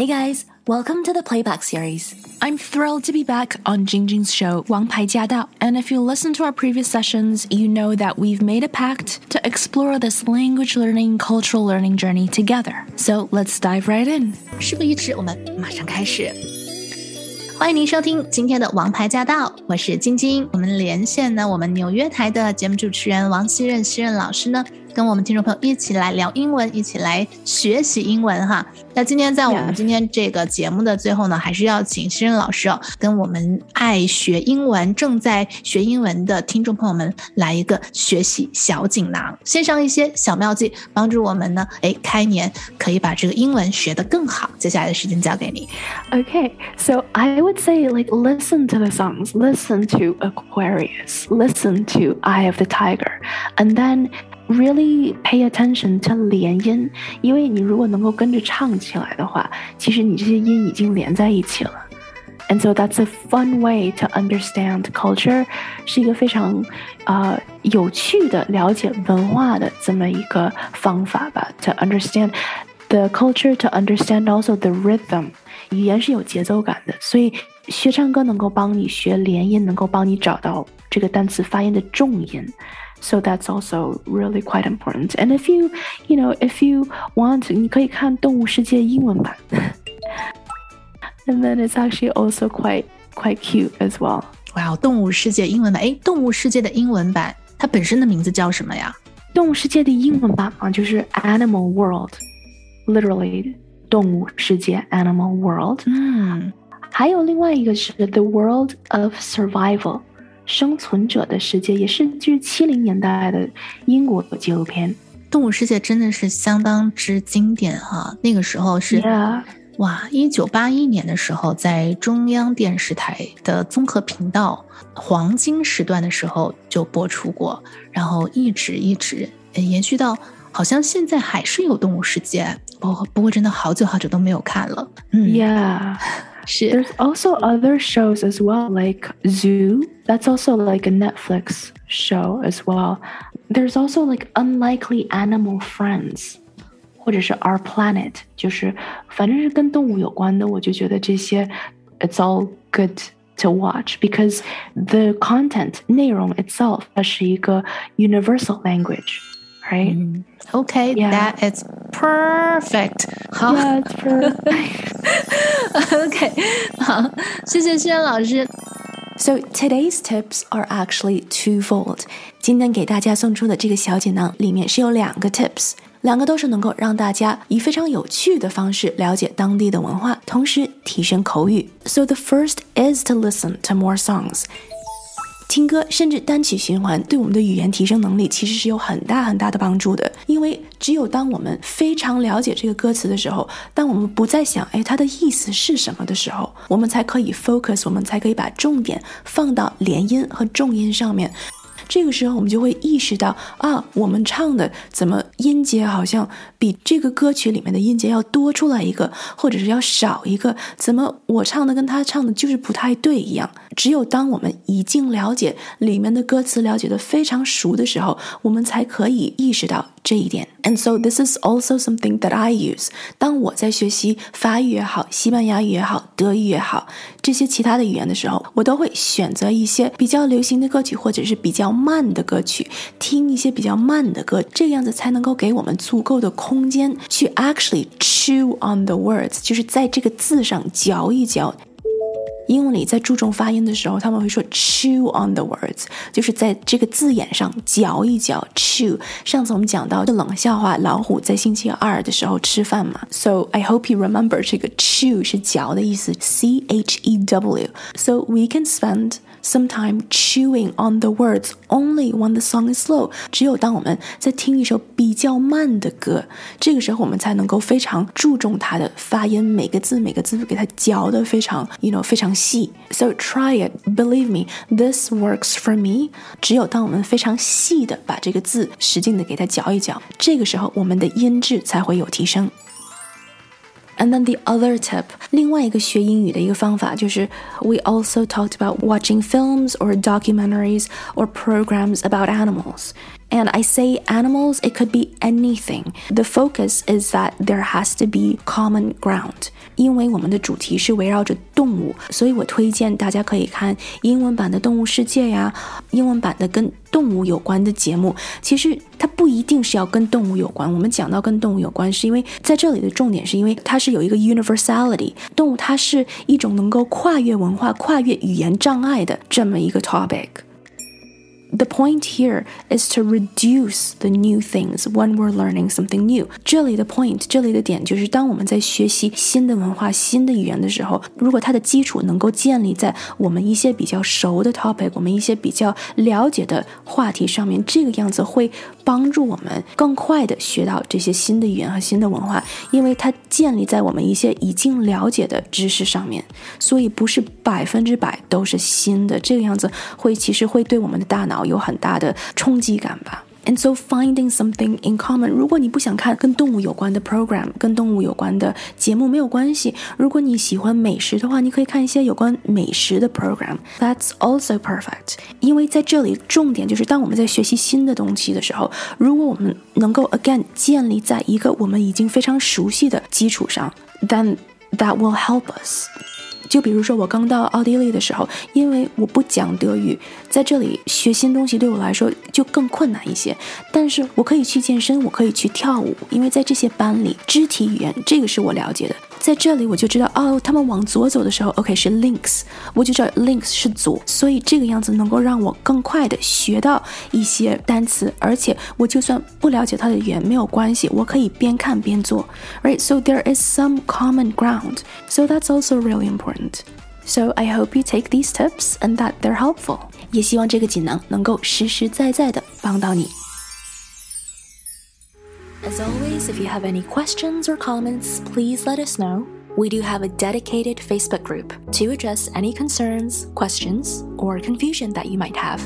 Hey guys, welcome to the playback series. I'm thrilled to be back on Jingjing's show, Wang Pai Jia Dao. And if you listen to our previous sessions, you know that we've made a pact to explore this language learning, cultural learning journey together. So let's dive right in. 事不宜迟，我们马上开始。欢迎您收听今天的《王牌驾到》，我是晶晶。我们连线呢，我们纽约台的节目主持人王希任，希任老师呢。 跟我们听众朋友一起来聊英文，一起来学习英文哈。那今天在我们今天这个节目的最后呢，还是要请新任老师哦，跟我们爱学英文、正在学英文的听众朋友们来一个学习小锦囊，献上一些小妙计，帮助我们呢，哎，开年可以把这个英文学得更好。接下来的时间交给你。Okay, so I would say like listen to the songs, listen to Aquarius, listen to Eye of the Tiger, and then really pay attention to 连音，因为你如果能够跟着唱起来的话，其实你这些音已经连在一起了。And so that's a fun way to understand culture，是一个非常呃有趣的了解文化的这么一个方法吧。To understand the culture, to understand also the rhythm，语言是有节奏感的，所以学唱歌能够帮你学连音，能够帮你找到这个单词发音的重音。 so that's also really quite important. And if you, you know, if you want, 你可以看《动物世界》英文版 and then it's actually also quite quite cute as well. 哇，动物世界英文版，哎，动物世界的英文版，它本身的名字叫什么呀？动物世界的英文版嘛，就是 Animal World，literally 动物世界 Animal World。嗯，还有另外一个是 The World of Survival。 生存者的世界也是就是七零年代的英国纪录片，《动物世界》真的是相当之经典哈。那个时候是哇，一九八一年的时候，在中央电视台的综合频道黄金时段的时候就播出过，然后一直一直延续到好像现在还是有《动物世界》，不不过真的好久好久都没有看了。嗯，Yeah。There's also other shows as well, like Zoo. That's also like a Netflix show as well. There's also like Unlikely Animal Friends，或者是 Our Planet，就是反正是跟动物有关的，我就觉得这些 it's all good to watch because the content 内容 itself 它是一个 universal language right? Mm. Okay, yeah. that is perfect. Yeah, it's perfect. OK，好，谢谢轩老师。So today's tips are actually twofold. 今天给大家送出的这个小锦囊里面是有两个 tips，两个都是能够让大家以非常有趣的方式了解当地的文化，同时提升口语。So the first is to listen to more songs. 听歌甚至单曲循环，对我们的语言提升能力其实是有很大很大的帮助的。因为只有当我们非常了解这个歌词的时候，当我们不再想哎它的意思是什么的时候，我们才可以 focus，我们才可以把重点放到连音和重音上面。这个时候，我们就会意识到啊，我们唱的怎么音节好像比这个歌曲里面的音节要多出来一个，或者是要少一个？怎么我唱的跟他唱的就是不太对一样？只有当我们已经了解里面的歌词，了解的非常熟的时候，我们才可以意识到。这一点，and so this is also something that I use。当我在学习法语也好、西班牙语也好、德语也好这些其他的语言的时候，我都会选择一些比较流行的歌曲，或者是比较慢的歌曲，听一些比较慢的歌，这样子才能够给我们足够的空间去 actually chew on the words，就是在这个字上嚼一嚼。英文里在注重发音的时候，他们会说 chew on the words，就是在这个字眼上嚼一嚼。chew。上次我们讲到的冷笑话，老虎在星期二的时候吃饭嘛。So I hope you remember 这个 chew 是嚼的意思，C H E W。So we can spend some time chewing on the words only when the song is slow。只有当我们在听一首比较慢的歌，这个时候我们才能够非常注重它的发音，每个字每个字给它嚼的非常，you know 非常 细。So try it, believe me, this works for me。只有当我们非常细的把这个字使劲的给它嚼一嚼，这个时候我们的音质才会有提升。And then the other tip，另外一个学英语的一个方法就是 we also talked about watching films or documentaries or programs about animals。 And I say animals, it could be anything. The focus is that there has to be common ground. 因为我们的主题是围绕着动物，所以我推荐大家可以看英文版的《动物世界》呀，英文版的跟动物有关的节目。其实它不一定是要跟动物有关。我们讲到跟动物有关，是因为在这里的重点是因为它是有一个 universality。动物它是一种能够跨越文化、跨越语言障碍的这么一个 topic。 The point here is to reduce the new things when we're learning something new。这里的 point，这里的点就是当我们在学习新的文化、新的语言的时候，如果它的基础能够建立在我们一些比较熟的 topic，我们一些比较了解的话题上面，这个样子会帮助我们更快的学到这些新的语言和新的文化，因为它建立在我们一些已经了解的知识上面，所以不是百分之百都是新的。这个样子会其实会对我们的大脑。有很大的冲击感吧。And so finding something in common，如果你不想看跟动物有关的 program，跟动物有关的节目没有关系。如果你喜欢美食的话，你可以看一些有关美食的 program。That's also perfect。因为在这里重点就是当我们在学习新的东西的时候，如果我们能够 again 建立在一个我们已经非常熟悉的基础上，then that will help us。 就比如说我刚到奥地利的时候，因为我不讲德语，在这里学新东西对我来说就更困难一些。但是我可以去健身，我可以去跳舞，因为在这些班里，肢体语言这个是我了解的。在这里我就知道，哦，他们往左走的时候，OK 是 links，我就知道 links 是左，所以这个样子能够让我更快的学到一些单词，而且我就算不了解它的语言没有关系，我可以边看边做，right？So there is some common ground. So that's also really important. So I hope you take these tips and that they're helpful. 也希望这个锦囊能够实实在在的帮到你。As always, if you have any questions or comments, please let us know. We do have a dedicated Facebook group to address any concerns, questions, or confusion that you might have.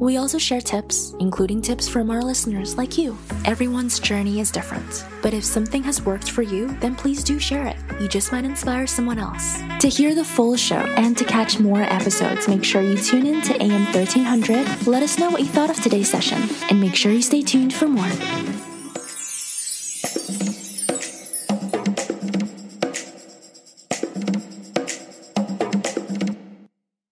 We also share tips, including tips from our listeners like you. Everyone's journey is different, but if something has worked for you, then please do share it. You just might inspire someone else. To hear the full show and to catch more episodes, make sure you tune in to AM 1300. Let us know what you thought of today's session, and make sure you stay tuned for more.